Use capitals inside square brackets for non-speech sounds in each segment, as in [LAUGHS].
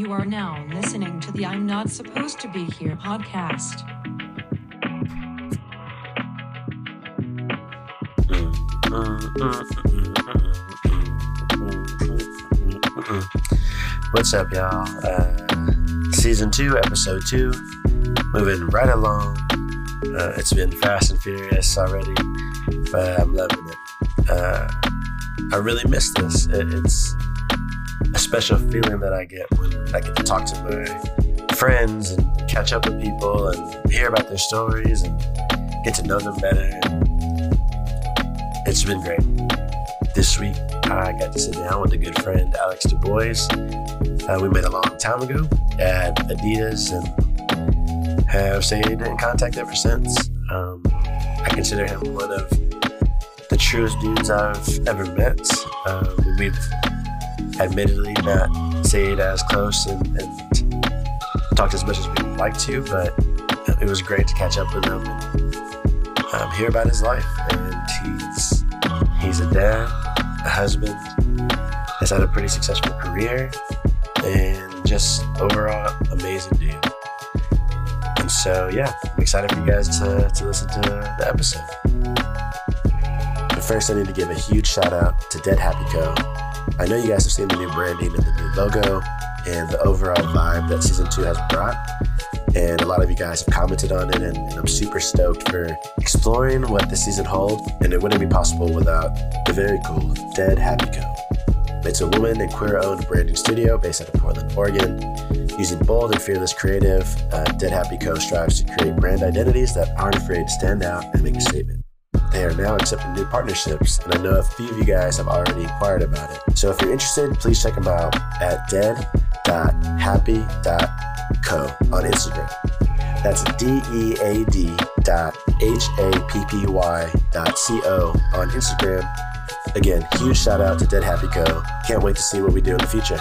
You are now listening to the I'm Not Supposed to Be Here podcast. What's up, y'all? Uh, season two, episode two, moving right along. Uh, it's been fast and furious already, but I'm loving it. Uh, I really miss this. It, it's special feeling that I get when I get to talk to my friends and catch up with people and hear about their stories and get to know them better. It's been great. This week, I got to sit down with a good friend, Alex Du Bois. Uh, we met a long time ago at Adidas and have stayed in contact ever since. Um, I consider him one of the truest dudes I've ever met. Um, we've admittedly not stayed as close and, and, talked as much as we'd like to, but it was great to catch up with him and um, hear about his life. And he's he's a dad, a husband, has had a pretty successful career, and just overall amazing dude. And so, yeah, I'm excited for you guys to, to listen to the episode. But first, I need to give a huge shout out to Dead Happy Co. I know you guys have seen the new branding and the new logo and the overall vibe that season two has brought. And a lot of you guys have commented on it, and, and I'm super stoked for exploring what the season holds. And it wouldn't be possible without the very cool Dead Happy Co. It's a woman and queer owned branding studio based out of Portland, Oregon. Using bold and fearless creative, uh, Dead Happy Co. strives to create brand identities that aren't afraid to stand out and make a statement. They are now accepting new partnerships, and I know a few of you guys have already inquired about it. So if you're interested, please check them out at dead.happy.co on Instagram. That's D E A D dot H A P P Y dot C O on Instagram. Again, huge shout out to Dead Happy Co. Can't wait to see what we do in the future.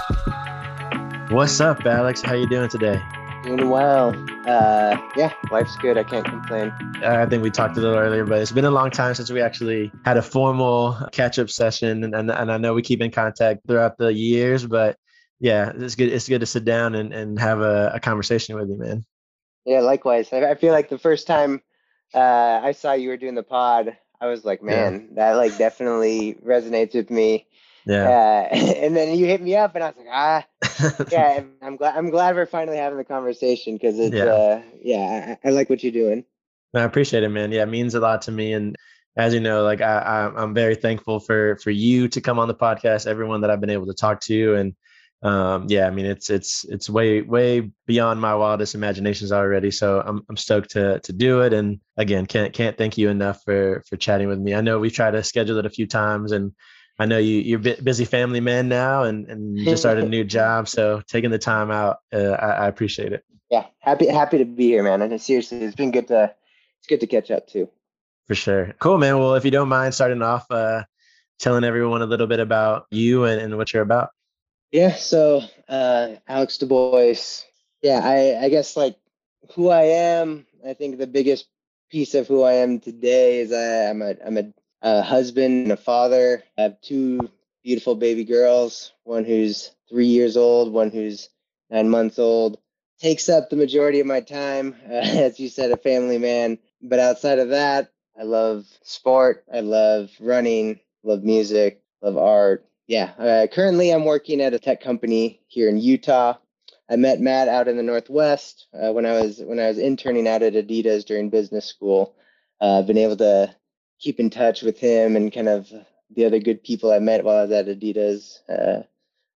What's up, Alex? How you doing today? Doing well. Uh, yeah, life's good. I can't complain. I think we talked a little earlier, but it's been a long time since we actually had a formal catch-up session, and, and, and I know we keep in contact throughout the years, but yeah, it's good. It's good to sit down and, and have a, a conversation with you, man. Yeah, likewise. I, I feel like the first time uh, I saw you were doing the pod, I was like, man, yeah. that like definitely resonates with me. Yeah. Uh, [LAUGHS] and then you hit me up, and I was like, ah, [LAUGHS] yeah. I'm glad. I'm glad we're finally having the conversation because it's, yeah, uh, yeah I, I, like what you're doing. I appreciate it, man. Yeah, it means a lot to me, and as you know, like I, I'm very thankful for for you to come on the podcast. Everyone that I've been able to talk to, and um, yeah, I mean, it's it's it's way way beyond my wildest imaginations already. So I'm I'm stoked to to do it. And again, can't can't thank you enough for for chatting with me. I know we've tried to schedule it a few times, and I know you you're a busy family man now, and and just started a [LAUGHS] new job. So taking the time out, uh, I, I appreciate it. Yeah, happy happy to be here, man. And seriously, it's been good to it's good to catch up too. For sure. Cool, man. Well, if you don't mind starting off, uh, telling everyone a little bit about you and, and what you're about. Yeah, so uh, Alex Du Bois. Yeah, I, I guess like who I am. I think the biggest piece of who I am today is I, I'm a I'm a, a husband and a father. I have two beautiful baby girls. One who's three years old. One who's nine months old. Takes up the majority of my time. Uh, [LAUGHS] as you said, a family man. But outside of that, I love sport. I love running. Love music. Love art yeah, uh, currently I'm working at a tech company here in Utah. I met Matt out in the Northwest uh, when I was when I was interning out at Adidas during business school. Uh, I've been able to keep in touch with him and kind of the other good people I met while I was at Adidas. Uh,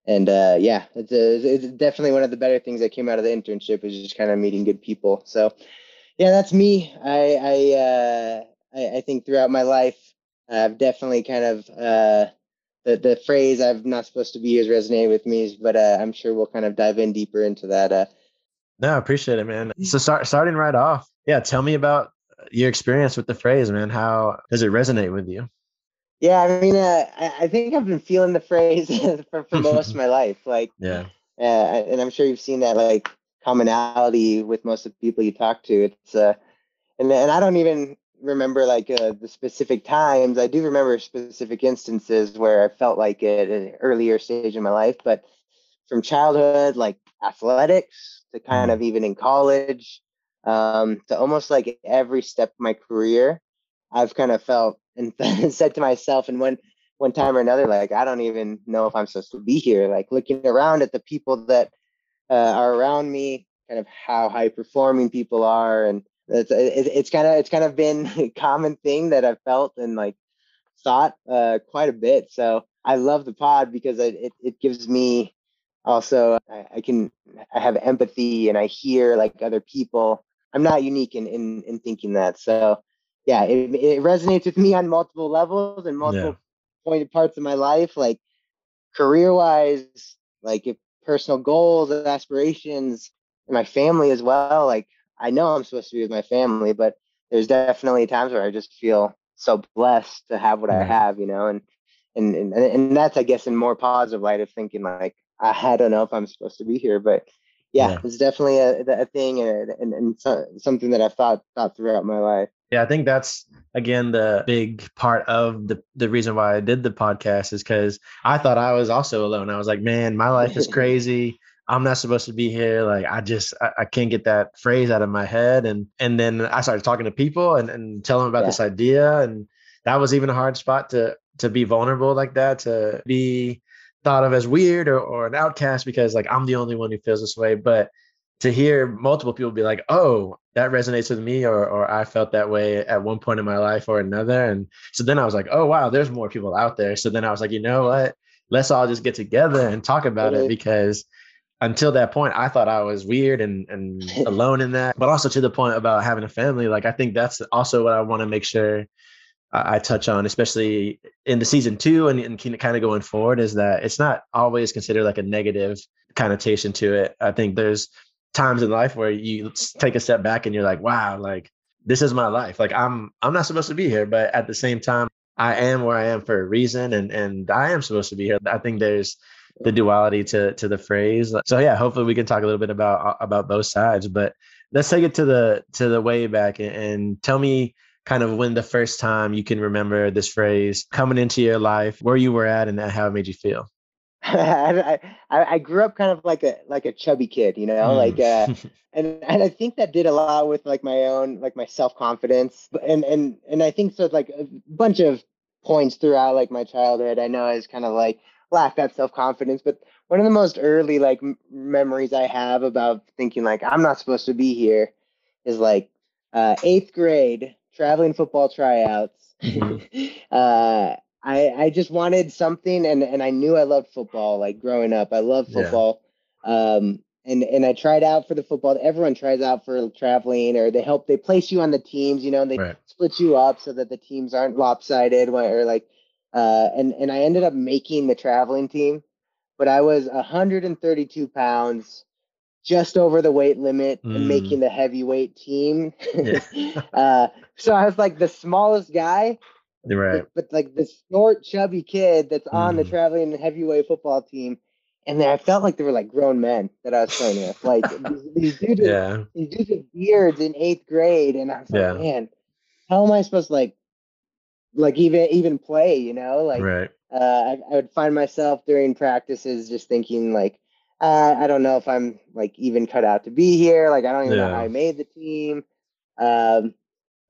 and uh, yeah, it's, a, it's definitely one of the better things that came out of the internship is just kind of meeting good people. So yeah, that's me. I I uh, I, I think throughout my life I've definitely kind of the the phrase "I'm not supposed to be" has resonated with me, but uh, I'm sure we'll kind of dive in deeper into that. Uh, no, I appreciate it, man. So start starting right off, yeah. Tell me about your experience with the phrase, man. How does it resonate with you? Yeah, I mean, uh, I, think I've been feeling the phrase [LAUGHS] for, for most of [LAUGHS] my life. Like, yeah, uh, and I'm sure you've seen that like commonality with most of the people you talk to. It's uh, and and I don't even remember like uh, the specific times. I do remember specific instances where I felt like it at an earlier stage in my life, but from childhood, like athletics to kind Mm. of even in college, um, to almost like every step of my career, I've kind of felt and [LAUGHS] said to myself, and one one time or another, like I don't even know if I'm supposed to be here. Like looking around at the people that uh, are around me, kind of how high performing people are, and it's it, it's kind of it's kind of been [LAUGHS] a common thing that I've felt and like thought uh, quite a bit. So I love the pod because it it, it gives me also I, I can I have empathy and I hear like other people. I'm not unique in in, in thinking that. So yeah, it, it resonates with me on multiple levels and multiple pointed parts of my life, like career wise, like if personal goals and aspirations, and my family as well. Like I know I'm supposed to be with my family, but there's definitely times where I just feel so blessed to have what I have, you know, and and and and that's I guess in more positive light of thinking like I, I don't know if I'm supposed to be here, but yeah, Yeah. it's definitely a, a thing and and, and so, something that I've thought thought throughout my life. Yeah, I think that's again the big part of the the reason why I did the podcast is because I thought I was also alone. I was like, man, my life is [LAUGHS] crazy. I'm not supposed to be here. Like I just I, I can't get that phrase out of my head. And and then I started talking to people and, and telling them about Yeah. this idea. And that was even a hard spot to to be vulnerable like that, to be thought of as weird or, or an outcast because like I'm the only one who feels this way. But to hear multiple people be like, "Oh, that resonates with me," or "or I felt that way at one point in my life or another," and so then I was like, "Oh wow, there's more people out there." So then I was like, you know what? Let's all just get together and talk about it because until that point, I thought I was weird and and [LAUGHS] alone in that. But also to the point about having a family, like I think that's also what I want to make sure I, touch on, especially in the season two and, and kind of going forward, is that it's not always considered like a negative connotation to it. I think there's times in life where you take a step back and you're like, wow, like this is my life. Like I'm I'm not supposed to be here, but at the same time, I am where I am for a reason and and I am supposed to be here. I think there's the duality to to the phrase. So yeah, hopefully we can talk a little bit about about both sides. But let's take it to the to the way back and, and tell me kind of when the first time you can remember this phrase coming into your life, where you were at, and how it made you feel. [LAUGHS] I, I I grew up kind of like a like a chubby kid, you know, like uh Mm. [LAUGHS] and and I think that did a lot with like my own like my self confidence and and and I think so like a bunch of points throughout like my childhood I know I was kind of like lacked that self confidence but one of the most early like m- memories I have about thinking like I'm not supposed to be here is like uh eighth grade traveling football tryouts [LAUGHS] [LAUGHS] uh I I just wanted something and and I knew I loved football like growing up I loved Yeah. football um and and I tried out for the football. Everyone tries out for traveling, or they help they place you on the teams. You know, they Right. split you up so that the teams aren't lopsided, or like, uh, and and I ended up making the traveling team, but I was 132 pounds, just over the weight limit, Mm. and making the heavyweight team. Yeah. [LAUGHS] uh, so I was like the smallest guy, Right. but, but like the short, chubby kid that's on the Mhm. traveling heavyweight football team. And then I felt like they were like grown men that I was playing with. Like [LAUGHS] these, these dudes, Yeah. these dudes with beards in eighth grade, and I was like, man, how am I supposed to like, like even even play? You know, like right. uh, I, I would find myself during practices just thinking like, uh, I don't know if I'm like even cut out to be here. Like I don't even know how I made the team. Um,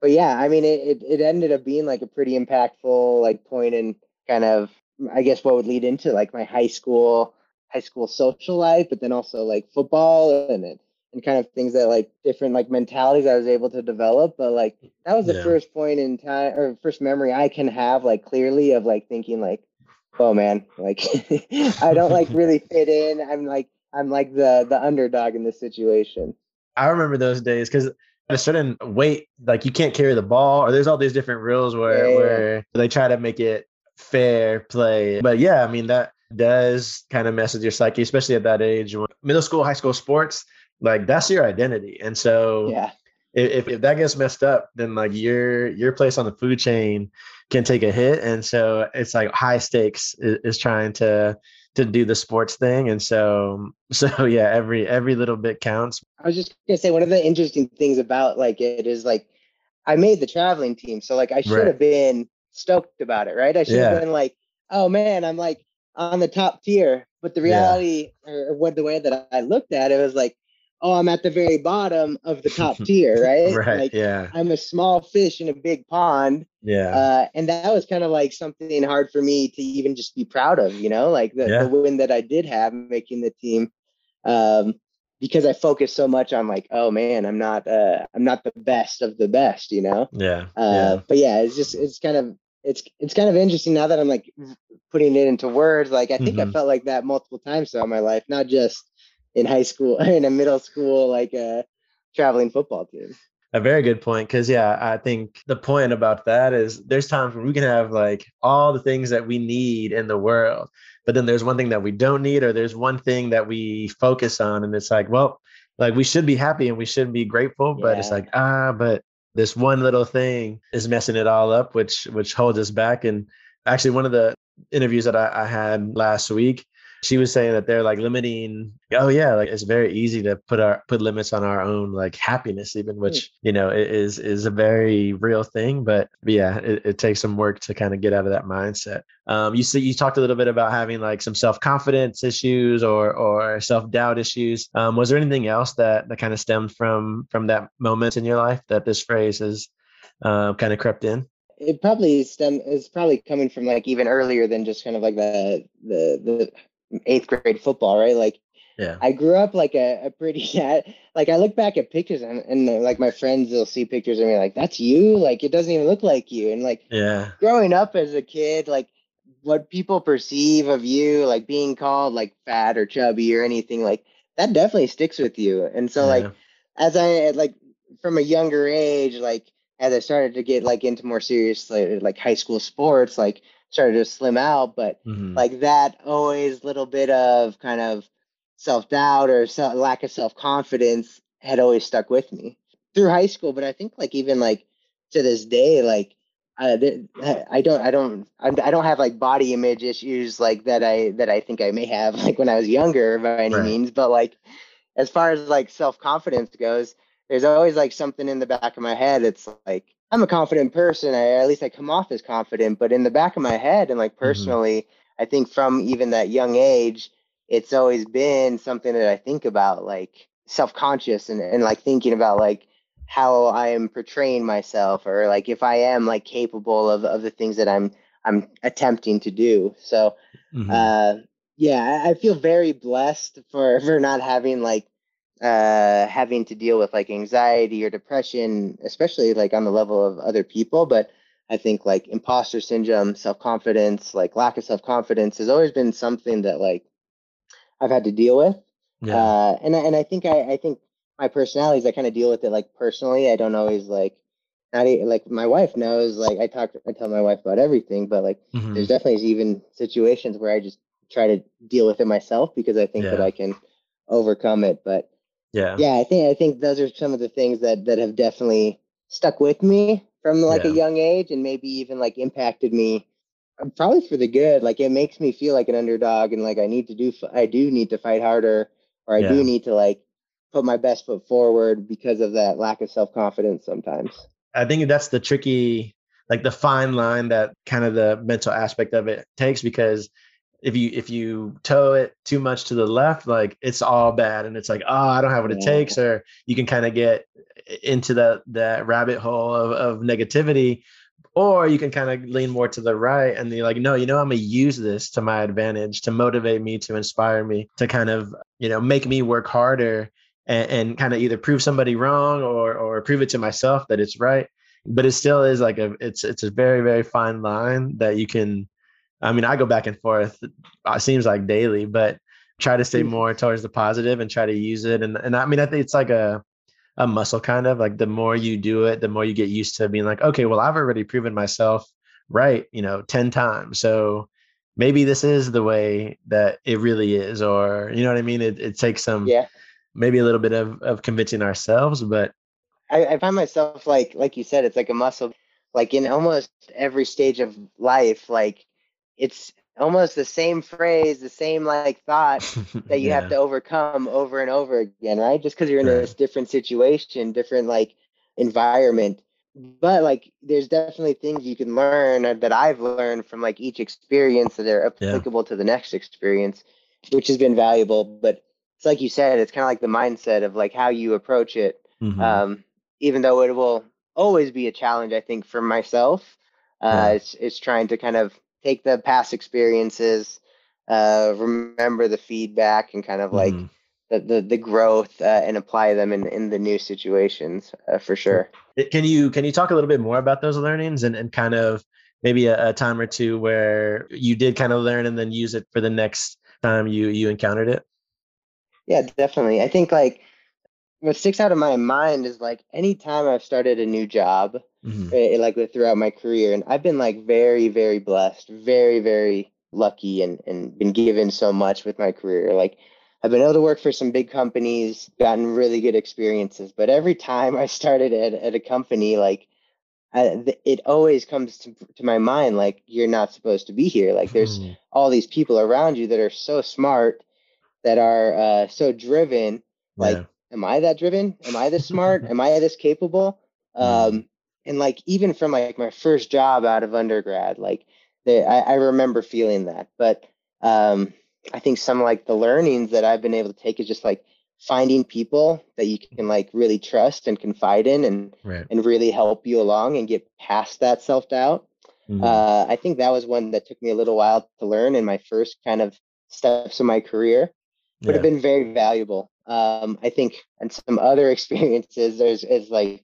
but yeah, I mean, it, it it ended up being like a pretty impactful like point in kind of I guess what would lead into like my high school high school social life, but then also like football and it and kind of things that like different like mentalities I was able to develop. But like that was the Yeah. first point in time or first memory I can have like clearly of like thinking like, oh man, like [LAUGHS] I don't like really [LAUGHS] fit in. I'm like I'm like the the underdog in this situation. I remember those days because at a certain weight, like you can't carry the ball, or there's all these different rules where Yeah, where they try to make it fair play. But yeah, I mean that does kind of mess with your psyche, especially at that age. Middle school, high school sports, like that's your identity, and so Yeah. If, if that gets messed up, then like your your place on the food chain can take a hit, and so it's like high stakes is, is trying to to do the sports thing, and so [LAUGHS] so yeah, every every little bit counts. I was just gonna say one of the interesting things about like it is like I made the traveling team, so like I should Right. have been stoked about it, right? I should Yeah. have been like, oh man, I'm like on the top tier. But the reality or what the way that I looked at it was like, oh, I'm at the very bottom of the top [LAUGHS] tier, right? right. Like yeah. I'm a small fish in a big pond. Yeah. Uh, and that was kind of like something hard for me to even just be proud of, you know, like the, Yeah. the win that I did have making the team. Um, because I focused so much on like, oh man, I'm not uh I'm not the best of the best, you know? yeah. Uh, but yeah, it's just it's kind of it's it's kind of interesting now that I'm like putting it into words. Like I think I Mhm. felt like that multiple times throughout my life, not just in high school, [LAUGHS] in a middle school, like a traveling football team. A very good point. Cause yeah, I think the point about that is there's times when we can have like all the things that we need in the world, but then there's one thing that we don't need, or there's one thing that we focus on. And it's like, well, like we should be happy and we shouldn't be grateful, but it's like, ah, but this one little thing is messing it all up, which which holds us back. And actually one of the interviews that I, I had last week, she was saying that they're like limiting oh yeah like it's very easy to put our put limits on our own like happiness even which you know is is a very real thing but yeah it, it takes some work to kind of get out of that mindset. Um you see you talked a little bit about having like some self-confidence issues or or self-doubt issues. Um was there anything else that that kind of stemmed from from that moment in your life that this phrase has uh, kind of crept in? It probably stem is probably coming from like even earlier than just kind of like the the the eighth grade football, right? Like yeah. I grew up like a, a pretty [LAUGHS] like I look back at pictures and, and like my friends will see pictures of me like that's you? Like it doesn't even look like you. And like yeah. growing up as a kid like what people perceive of you like being called like fat or chubby or anything like that definitely sticks with you. And so like as I like from a younger age, like as I started to get like into more serious like, like high school sports, like started to slim out, but Mhm. like that always little bit of kind of self doubt or lack of self confidence had always stuck with me through high school. But I think like even like to this day, like uh, I don't I don't I I don't have like body image issues like that I that I think I may have [LAUGHS] like when I was younger by any Right. means, but like as far as like self confidence goes, there's always like something in the back of my head. It's like I'm a confident person. I at least I come off as confident, but in the back of my head and like personally, I think from even that young age, it's always been something that I think about, like self conscious and, and like thinking about like how I am portraying myself or like if I am like capable of, of the things that I'm I'm attempting to do. So Mhm. uh yeah I, I feel very blessed for for not having like uh having to deal with like anxiety or depression especially like on the level of other people. But i think like imposter syndrome self-confidence like lack of self-confidence has always been something that like i've had to deal with. Yeah. Uh and I, and i think i i think my personality is i kind of deal with it like personally. I don't always like not like my wife knows like i talk i tell my wife about everything but like Mhm. there's definitely even situations where I just try to deal with it myself because I think that I can overcome it. But yeah yeah, I think I think those are some of the things that that have definitely stuck with me from like a young age and maybe even like impacted me uh, probably for the good. Like it makes me feel like an underdog and like I need to do i do need to fight harder or I Yeah. do need to like put my best foot forward because of that lack of self-confidence sometimes. I think that's the tricky, like the fine line that kind of the mental aspect of it takes because if you if you tow it too much to the left, like it's all bad and it's like, oh, I don't have what it Yeah. takes, or you can kind of get into that that rabbit hole of, of negativity, or you can kind of lean more to the right and you're like, no, you know, I'm gonna use this to my advantage to motivate me, to inspire me, to kind of, you know, make me work harder and, and kind of either prove somebody wrong or or prove it to myself that it's right but it still is like a it's it's a very very fine line that you can i mean i go back and forth it seems like daily but try to stay Mm. more towards the positive and try to use it and and i mean i think it's like a a muscle kind of like the more you do it the more you get used to being like okay well i've already proven myself right you know 10 times so maybe this is the way that it really is or you know what i mean it, it takes some Yeah. maybe a little bit of, of convincing ourselves but I, I find myself like like you said, it's like a muscle. Like in almost every stage of life, like it's almost the same phrase, the same like thought [LAUGHS] that you yeah. have to overcome over and over again, right? Just because you're in Right. this different situation, different like environment. But like there's definitely things you can learn that I've learned from like each experience that are Yeah. applicable to the next experience. which has been valuable. But it's like you said, it's kind of like the mindset of like how you approach it. Mhm. Um, even though it will always be a challenge, I think for myself, uh, Yeah. it's it's trying to kind of take the past experiences, uh, remember the feedback, and kind of like Mhm. the the, the growth uh, and apply them in in the new situations uh, for sure. Can you can you talk a little bit more about those learnings and, and kind of maybe a, a time or two where you did kind of learn and then use it for the next time you you encountered it? Yeah, definitely. I think like what sticks out of my mind is like anytime I've started a new job, Mhm. eh, like throughout my career, and I've been like very, very blessed, very, very lucky, and and been given so much with my career. Like I've been able to work for some big companies, gotten really good experiences, but every time I started at, at a company, like I, it always comes to, to my mind like you're not supposed to be here. Like there's Mhm. all these people around you that are so smart, that are uh, so driven. Like, Yeah. Am I that driven? Am I this smart? Am I this capable? [LAUGHS] Um, and like even from like my first job out of undergrad, like the, I, I remember feeling that. But um, I think some like the learnings that I've been able to take is just like finding people that you can like really trust and confide in and right. and really help you along and get past that self doubt. Mhm. Uh, I think that was one that took me a little while to learn in my first kind of steps of my career, but Yeah. have been very valuable. Um, I think, and some other [LAUGHS] experiences, there's is like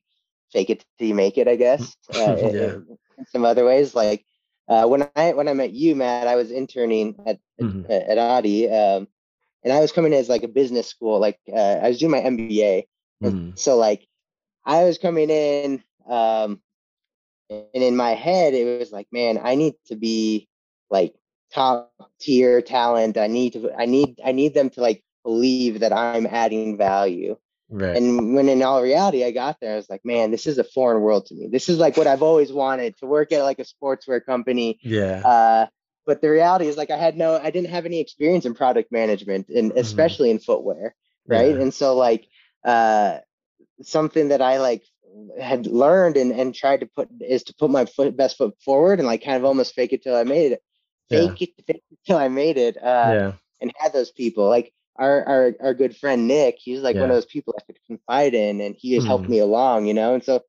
fake it till you make it, I guess. [LAUGHS] Uh, Yeah. in, in some other ways, like uh, when I when I met you, Matt, I was interning at Mhm. at, at Adidas, um, and I was coming as like a business school, like uh, I was doing my MBA, Mhm. so like I was coming in, um, and in my head it was like, man, I need to be like top tier talent. I need to, I need, I need them to like believe that I'm adding value. Right. And when in all reality, I got there, I was like, man, this is a foreign world to me. This is like what I've always wanted to work at like a sportswear company. yeah. Uh, but the reality is like I had no, I didn't have any experience in product management and especially in footwear right Yeah. and so like uh something that i like had learned and and tried to put is to put my foot best foot forward and like kind of almost fake it till i made it Yeah. fake it fake it till i made it uh yeah. and had those people like our our, our good friend nick he's like one of those people i could confide in and he has helped Mhm. me along you know and so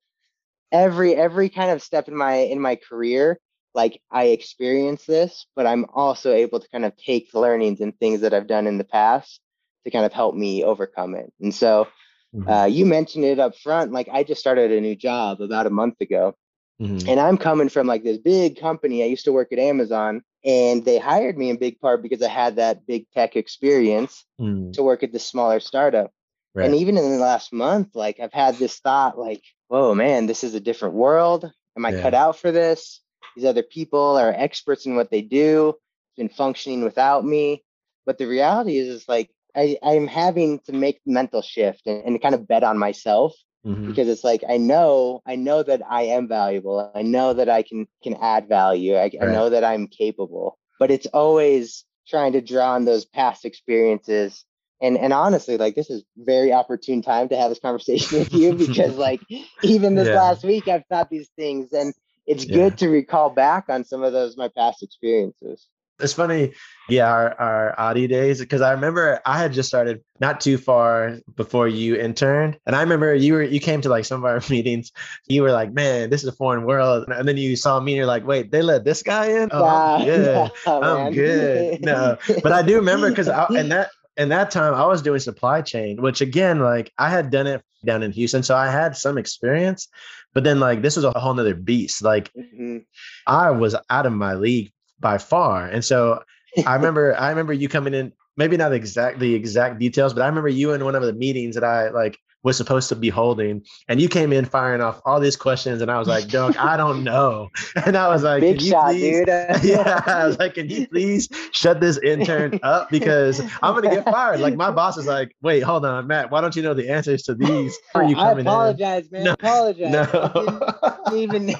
every every kind of step in my in my career like i experience this but i'm also able to kind of take learnings and things that i've done in the past to kind of help me overcome it and so Mhm. uh, you mentioned it up front like i just started a new job about a month ago Mhm. and i'm coming from like this big company i used to work at amazon and they hired me in big part because i had that big tech experience Mhm. to work at this smaller startup Right. and even in the last month, like I've had this thought, like, whoa, man, this is a different world. Am I Yeah. cut out for this? These other people are experts in what they do, It's been functioning without me. But the reality is, is like I, I'm having to make the mental shift and, and kind of bet on myself Mhm. because it's like I know, I know that I am valuable. I know that I can can add value. I, I know that I'm capable. But it's always trying to draw on those past experiences and and honestly like this is very opportune time to have this conversation with you because [LAUGHS] like even this Yeah. last week i've thought these things and it's Yeah. good to recall back on some of those my past experiences It's funny, yeah, our our Adidas days because I remember I had just started not too far before you interned, and I remember you were you came to like some of our [LAUGHS] meetings. You were like, "Man, this is a foreign world," and then you saw me, and you're like, "Wait, they let this guy in? Oh, I'm good." [LAUGHS] nah, I'm man. good. No, But I do remember because and that and that time I was doing supply chain, which again, like I had done it down in Houston, so I had some experience. But then like this was a whole nother beast. Like Mhm. I was out of my league by far. And so [LAUGHS] I remember I remember you coming in, maybe not exact the exact details, but I remember you in one of the meetings that I like was supposed to be holding, and you came in firing off all these questions, and I was like, Doug, I don't [LAUGHS] know. [LAUGHS] And I was like, big "Can you shot please-" dude yeah, I was like, can you please shut this intern up because I'm gonna get fired. Like my boss is like, wait, hold on, Matt, why don't you know the answers to these? Are you i coming in? apologize man No, I apologize No. I even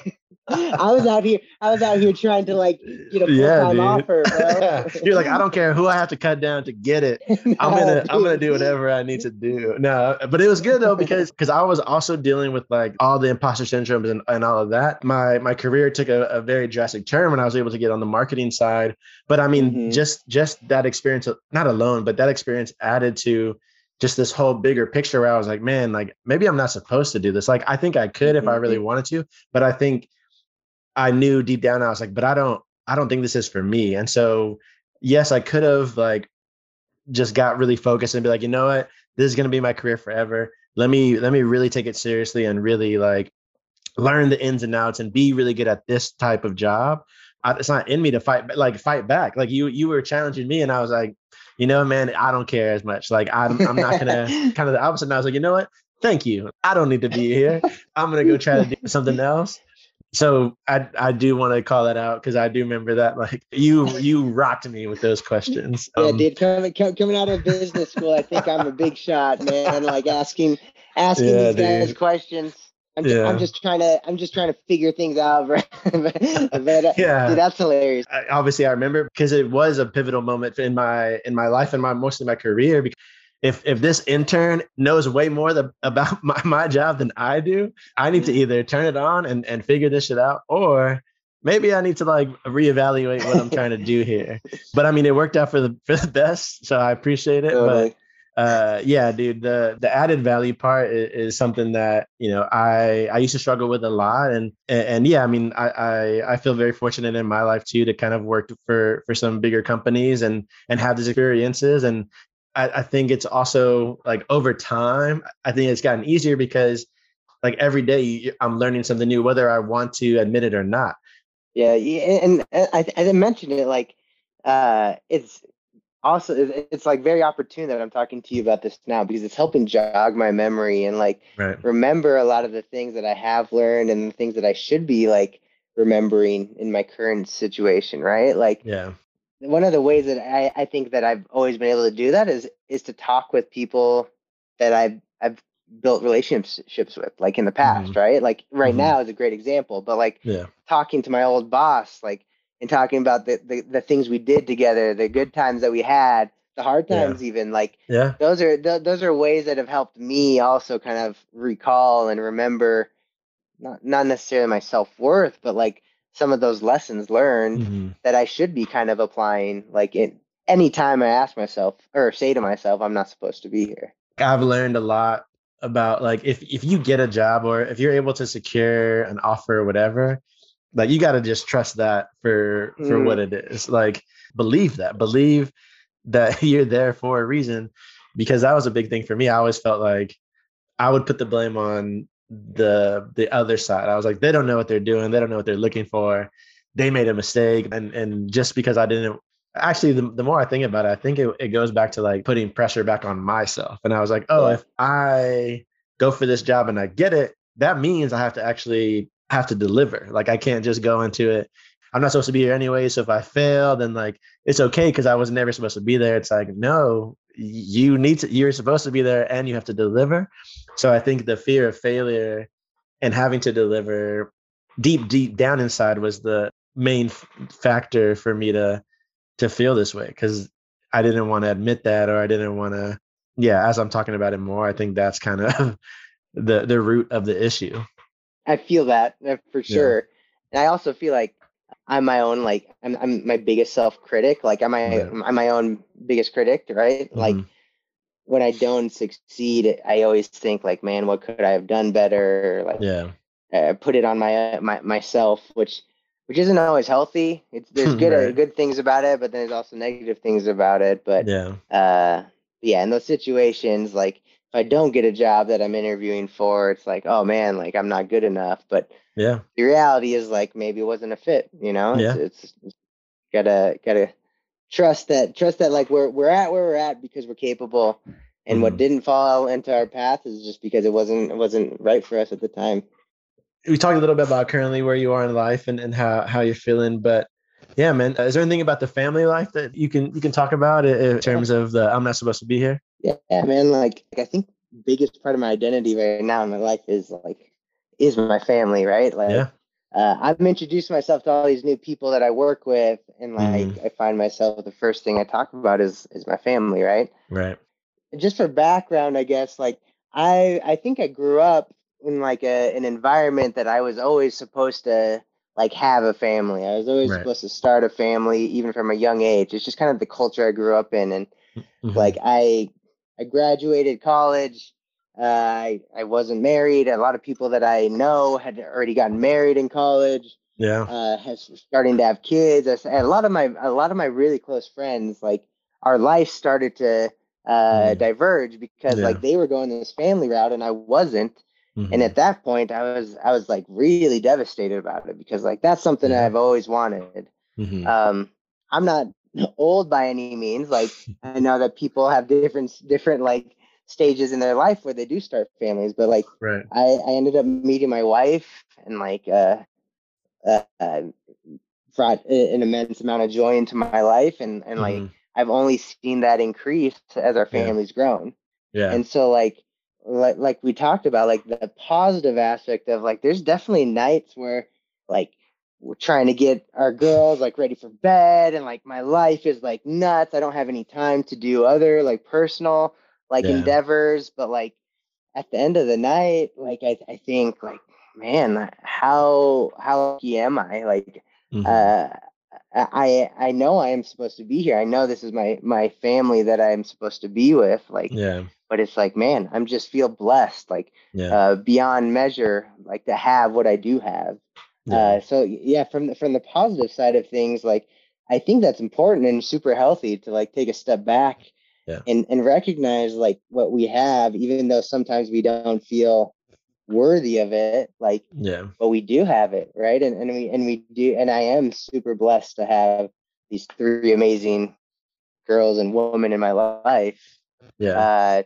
I was out here. I was out here trying to like get a full time dude. offer, bro. [LAUGHS] You're like, I don't care who I have to cut down to get it. [LAUGHS] I'm gonna I'm gonna do whatever I need to do. No, but it was good though because because I was also dealing with like all the imposter syndromes and, and all of that. My my career took a, a very drastic turn when I was able to get on the marketing side. But I mean, Mhm. just just that experience, not alone, but that experience added to just this whole bigger picture where I was like, man, like maybe I'm not supposed to do this. Like I think I could if I really wanted to, but I think I knew deep down I was like, but I don't I don't think this is for me. And so yes, I could have like just got really focused and be like, you know what, this is gonna be my career forever. Let me let me really take it seriously and really like learn the ins and outs and be really good at this type of job. I, it's not in me to fight, like fight back. Like you you were challenging me, and I was like, you know, man, I don't care as much. Like I'm I'm not gonna [LAUGHS] kind of the opposite. And I was like, you know what? Thank you. I don't need to be here. I'm gonna go try to do something else. So I I do want to call that out because I do remember that like you you rocked me with those questions. Yeah, Um, dude, coming coming out of business school, I think I'm a big shot, man. Like asking asking Yeah, these guys dude. questions. I'm just, I'm just trying to I'm just trying to figure things out, [LAUGHS] but, but, uh, Yeah. dude, that's hilarious. I, obviously I remember because it was a pivotal moment in my in my life and my mostly my career. Because if if this intern knows way more the, [LAUGHS] about my, my job than I do, I need to either turn it on and and figure this shit out, or maybe I need to like reevaluate what I'm [LAUGHS] trying to do here. But I mean, it worked out for the [LAUGHS] for the best, so I appreciate it. But uh yeah dude the the added value part is, is something that you know i i used to struggle with a lot and and, and yeah i mean I, I i feel very fortunate in my life too to kind of work for for some bigger companies and and have these experiences and i, I think it's also like over time i think it's gotten easier because like every day i'm learning something new whether i want to admit it or not. Yeah, and I, I mentioned it like uh, it's also it's like very opportune that I'm talking to you about this now because it's helping jog my memory and like right. remember a lot of the things that I have learned and the things that I should be like remembering in my current situation, right? Like yeah one of the ways that I, I think that I've always been able to do that is is to talk with people that I've I've built relationships with, like in the past, right? Like right Mhm. now is a great example, but like yeah talking to my old boss, like and talking about the, the the things we did together, the good times that we had, the hard Yeah. times even, like yeah those are th- those are ways that have helped me also kind of recall and remember not not necessarily my self-worth, but like some of those lessons learned Mhm. that I should be kind of applying like in any time I ask myself or say to myself I'm not supposed to be here. I've learned a lot about like if if you get a job or if you're able to secure an offer or whatever, like you got to just trust that for for Mm. what it is. Like believe that, believe that [LAUGHS] you're there for a reason, because that was a big thing for me. I always felt like I would put the blame on the the other side. I was like, they don't know what they're doing. They don't know what they're looking for. They made a mistake, and and just because I didn't actually the, the more i think about it i think it, it goes back to like putting pressure back on myself. And i was like oh if i go for this job and i get it that means i have to actually have to deliver. Like i can't just go into it. I'm not supposed to be here anyway. So if i fail then like it's okay because i was never supposed to be there. It's like no you need to you're supposed to be there and you have to deliver so i think the fear of failure and having to deliver deep deep down inside was the main f- factor for me to to feel this way because I didn't want to admit that or I didn't want to yeah as I'm talking about it more I think that's kind of [LAUGHS] the the root of the issue I feel that for Yeah. sure. And I also feel like I'm my own like I'm I'm my biggest self critic. Like I'm my Yeah. I'm my own biggest critic, right? Like Mhm. When I don't succeed, I always think like, man, what could I have done better? Like yeah uh, put it on my my myself, which which isn't always healthy. It's [LAUGHS] there's good uh, Right. good things about it, but then there's also negative things about it. But yeah uh yeah in those situations like if i don't get a job that i'm interviewing for it's like oh man like i'm not good enough but yeah the reality is like maybe it wasn't a fit you know Yeah. it's, it's, it's gotta gotta trust that trust that like we're we're at where we're at because we're capable. And what Mhm. didn't fall into our path is just because it wasn't it wasn't right for us at the time. We talked a little bit about currently where you are in life and, and how how you're feeling but yeah man is there anything about the family life that you can you can talk about in terms of the I'm not supposed to be here yeah, man like, like i think biggest part of my identity right now in my life is like is my family right? Like yeah uh, I'm introducing myself to all these new people that I work with, and like Mhm. I find myself the first thing I talk about is is my family, right? Right. just for background, I guess, like I I think I grew up in like a an environment that I was always supposed to like have a family. I was always Right. supposed to start a family even from a young age. It's just kind of the culture I grew up in and Mhm. like I I graduated college. Uh, I I wasn't married. A lot of people that I know had already gotten married in college yeah. uh, has starting to have kids. I and a lot of my a lot of my really close friends, like our life started to uh, Mm. diverge because Yeah. like they were going this family route and I wasn't. And Mhm. at that point, I was I was like really devastated about it because like that's something Yeah. I've always wanted. Mhm. Um, I'm not [LAUGHS] old by any means. Like I know that people have different different like stages in their life where they do start families, but like right. I, I ended up meeting my wife and like uh, uh, uh, brought an immense amount of joy into my life and and like Mhm. I've only seen that increase as our Yeah. family's grown. Yeah. And so like like like we talked about like the positive aspect of like there's definitely nights where like we're trying to get our girls like ready for bed and like my life is like nuts. I don't have any time to do other like personal like Yeah. endeavors, but like at the end of the night, like I, I think like man, how how lucky am I? Like Mhm. uh I I know I am supposed to be here. I know this is my my family that I'm supposed to be with. Like yeah. but it's like man i'm just feel blessed like Yeah. uh beyond measure like to have what i do have yeah. uh so yeah from the from the positive side of things like i think that's important and super healthy to like take a step back Yeah. and and recognize like what we have even though sometimes we don't feel worthy of it like yeah. but we do have it right and, and we and we do and i am super blessed to have these three amazing girls and women in my life Yeah. uh,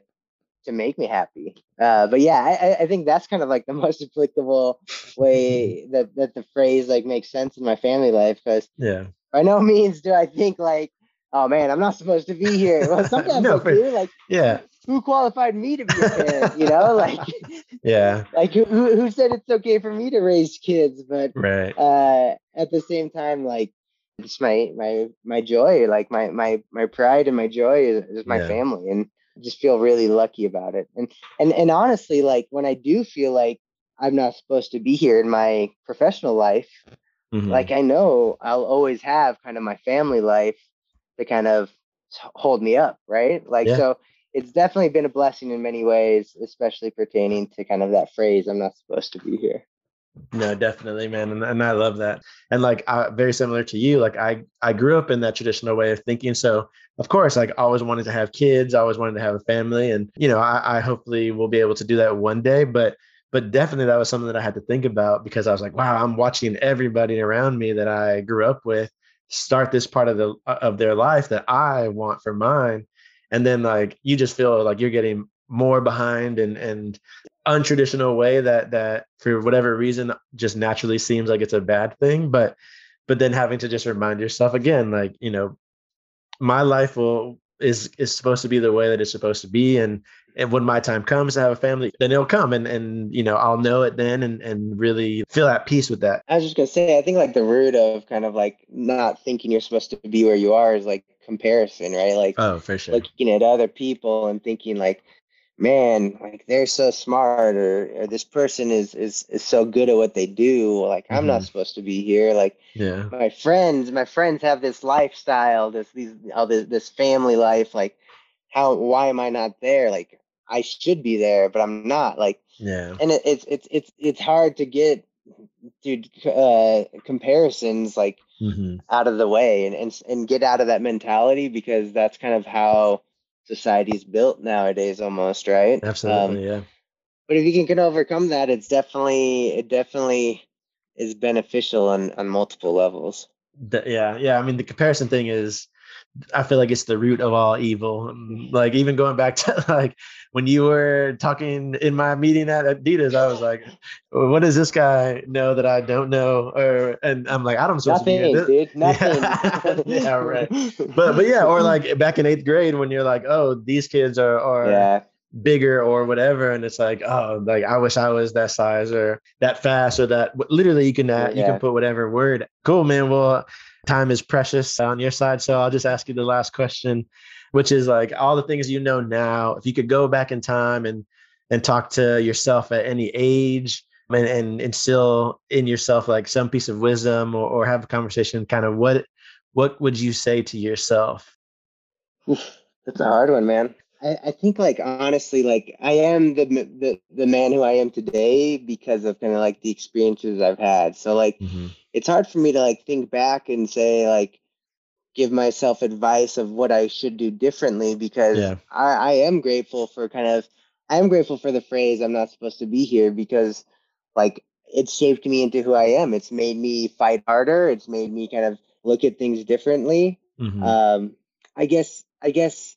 to make me happy. Uh, but yeah, I, I- I think that's kind of like the [LAUGHS] most applicable way [LAUGHS] that, that the phrase like makes sense in my family life. Because yeah. by no means do I think like, oh man, I'm not supposed to be here. Well, sometimes [LAUGHS] No, I for- do. Like, Yeah. who qualified me to be a parent? You know, [LAUGHS] like, Yeah. like who, who said it's okay for me to raise kids? But Right. uh, at the same time, like, it's my my my joy, like my my my pride and my joy is, is my Yeah. family, and I just feel really lucky about it. And and and honestly, like when I do feel like I'm not supposed to be here in my professional life, Mhm. like I know I'll always have kind of my family life to kind of hold me up, right? Like Yeah. so. It's definitely been a blessing in many ways, especially pertaining to kind of that phrase, I'm not supposed to be here. No, definitely, man, and, and I love that. And like, uh, very similar to you, like I I grew up in that traditional way of thinking. So of course, like, I always wanted to have kids. I always wanted to have a family, and you know, I, I hopefully will be able to do that one day. But but definitely, that was something that I had to think about because I was like, wow, I'm watching everybody around me that I grew up with start this part of the uh, of their life that I want for mine, and then like you just feel like you're getting more behind and and untraditional way that that for whatever reason just naturally seems like it's a bad thing. But but then having to just remind yourself again like you know my life will is is supposed to be the way that it's supposed to be. And and when my time comes to have a family then it'll come and and you know i'll know it then and and really feel at peace with that I was just gonna say, I think like the root of kind of like not thinking you're supposed to be where you are is like comparison, right? Like oh for sure looking at other people and thinking like, man, like they're so smart, or, or this person is is is so good at what they do. Like I'm not Mhm. supposed to be here. Like yeah my friends, my friends have this lifestyle, this these all this this family life. Like how why am I not there? Like I should be there, but I'm not. Like yeah. and it, it's it's it's it's hard to get dude uh comparisons like hmm out of the way and, and and get out of that mentality because that's kind of how society's built nowadays almost right? Um, absolutely yeah. but if you can, can overcome that it's definitely it definitely is beneficial on on multiple levels. Th- yeah yeah i mean the comparison thing is i feel like it's the root of all evil Um, like even going back [LAUGHS] to like when you were talking in my meeting at adidas i was like what does this guy know that i don't know or and i'm like i don't supposed to be nothing. Dude [LAUGHS] nothing [LAUGHS] Yeah, right. but but yeah or like back in eighth grade when you're like oh these kids are are yeah bigger or whatever and it's like oh like i wish i was that size or that fast or that literally you can uh, yeah. you can put whatever word cool man well time is precious on your side. So i'll just ask you the last question which is like all the things you know now if you could go back in time and and talk to yourself at any age and, and instill in yourself like some piece of wisdom or, or have a conversation kind of what what would you say to yourself? That's a hard one man I, I think like honestly, like I am the the the man who I am today because of kind of like the experiences I've had. So like mm-hmm. it's hard for me to like think back and say like give myself advice of what I should do differently because yeah. I, I am grateful for kind of I am grateful for the phrase I'm not supposed to be here because like it shaped me into who I am. It's made me fight harder. It's made me kind of look at things differently. Mm-hmm. Um, I guess I guess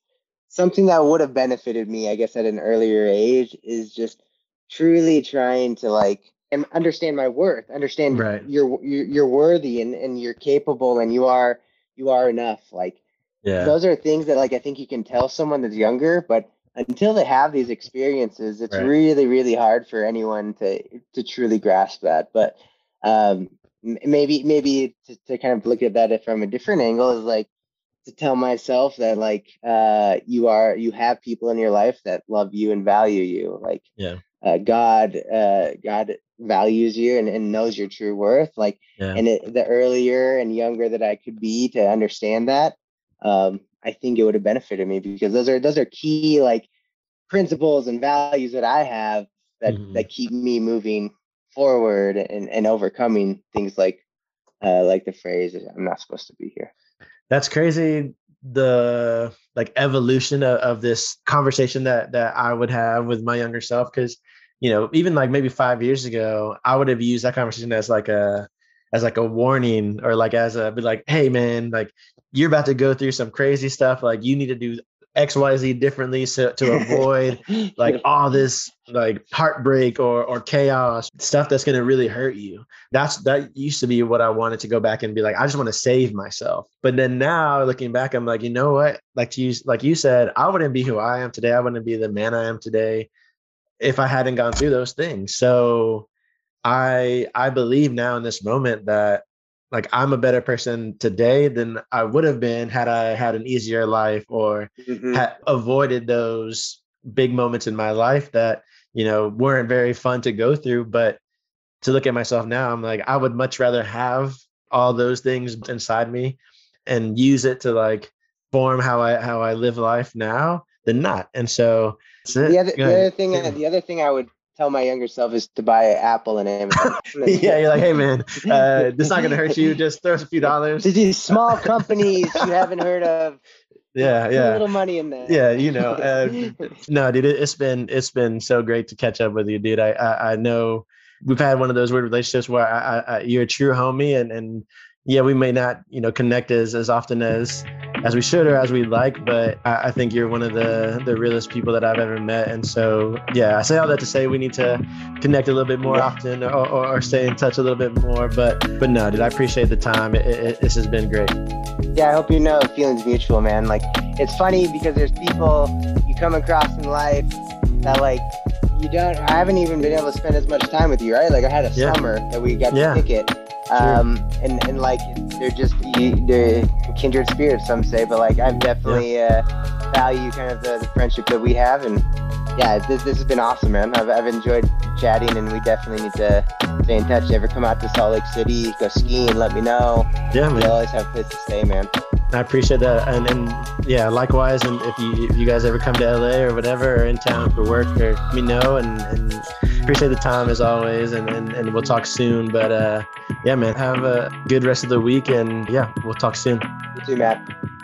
something that would have benefited me, I guess, at an earlier age is just truly trying to like and understand my worth, understand right. you're, you're you're worthy and and you're capable and you are you are enough. Like, yeah, those are things that like I think you can tell someone that's younger, but until they have these experiences, it's right. really really hard for anyone to to truly grasp that. But um, maybe maybe to, to kind of look at that from a different angle is like to tell myself that like uh you are you have people in your life that love you and value you like yeah uh, god uh god values you and, and knows your true worth like yeah. and it, the earlier and younger that i could be to understand that um i think it would have benefited me because those are those are key like principles and values that i have that mm-hmm. that keep me moving forward and and overcoming things like uh like the phrase i'm not supposed to be here that's crazy the like evolution of, of, this conversation that that I would have with my younger self because you know even like maybe five years ago I would have used that conversation as like a as like a warning or like as a be like hey man like you're about to go through some crazy stuff like you need to do xyz differently so to avoid [LAUGHS] like all this like heartbreak or or chaos stuff that's going to really hurt you. That's that used to be what i wanted to go back and be like i just want to save myself. But then now looking back i'm like you know what? Like you like you said i wouldn't be who i am today. I wouldn't be the man i am today if i hadn't gone through those things. So i i believe now in this moment that like I'm a better person today than I would have been had I had an easier life or mm-hmm. had avoided those big moments in my life that you know weren't very fun to go through. But to look at myself now i'm like i would much rather have all those things inside me and use it to like form how i how i live life now than not. And so the other, the other thing the other thing i would tell my younger self is to buy Apple and Amazon. [LAUGHS] yeah, you're like, hey man, [LAUGHS] uh, this is not gonna hurt you. Just throw us a few dollars. To these small companies you haven't heard of. [LAUGHS] Yeah, yeah. A little money in there. Yeah, you know. Uh, no, dude, it, has been it's been so great to catch up with you, dude. I I, I know we've had one of those weird relationships where I, I, you're a true homie, and and yeah, we may not, you know, connect as as often as as we should or as we'd like, but I, I, think you're one of the the realest people that I've ever met. And so, yeah, I say all that to say we need to connect a little bit more yeah. often or, or, or, stay in touch a little bit more. But but no, dude, I appreciate the time. It, it, this has been great. Yeah, I hope you know feelings mutual, man. Like it's funny because there's people you come across in life that like you don't. I haven't even been able to spend as much time with you, right? Like I had a yeah. summer that we got yeah. to kick it um, and and like they're just they're kindred spirits, some say, but like I've definitely yeah. uh, value kind of the, the, friendship that we have, and yeah, this, this has been awesome, man. I've, I've enjoyed chatting, and we definitely need to stay in touch. You ever come out to Salt Lake City, go skiing, let me know. Yeah, man. We always have a place to stay, man. I appreciate that, and and yeah, likewise. And if you if you guys ever come to LA or whatever, or in town for work, or let me know. And and appreciate the time as always. And and, and we'll talk soon. But uh, yeah, man, have a good rest of the week, and yeah, we'll talk soon you, Matt.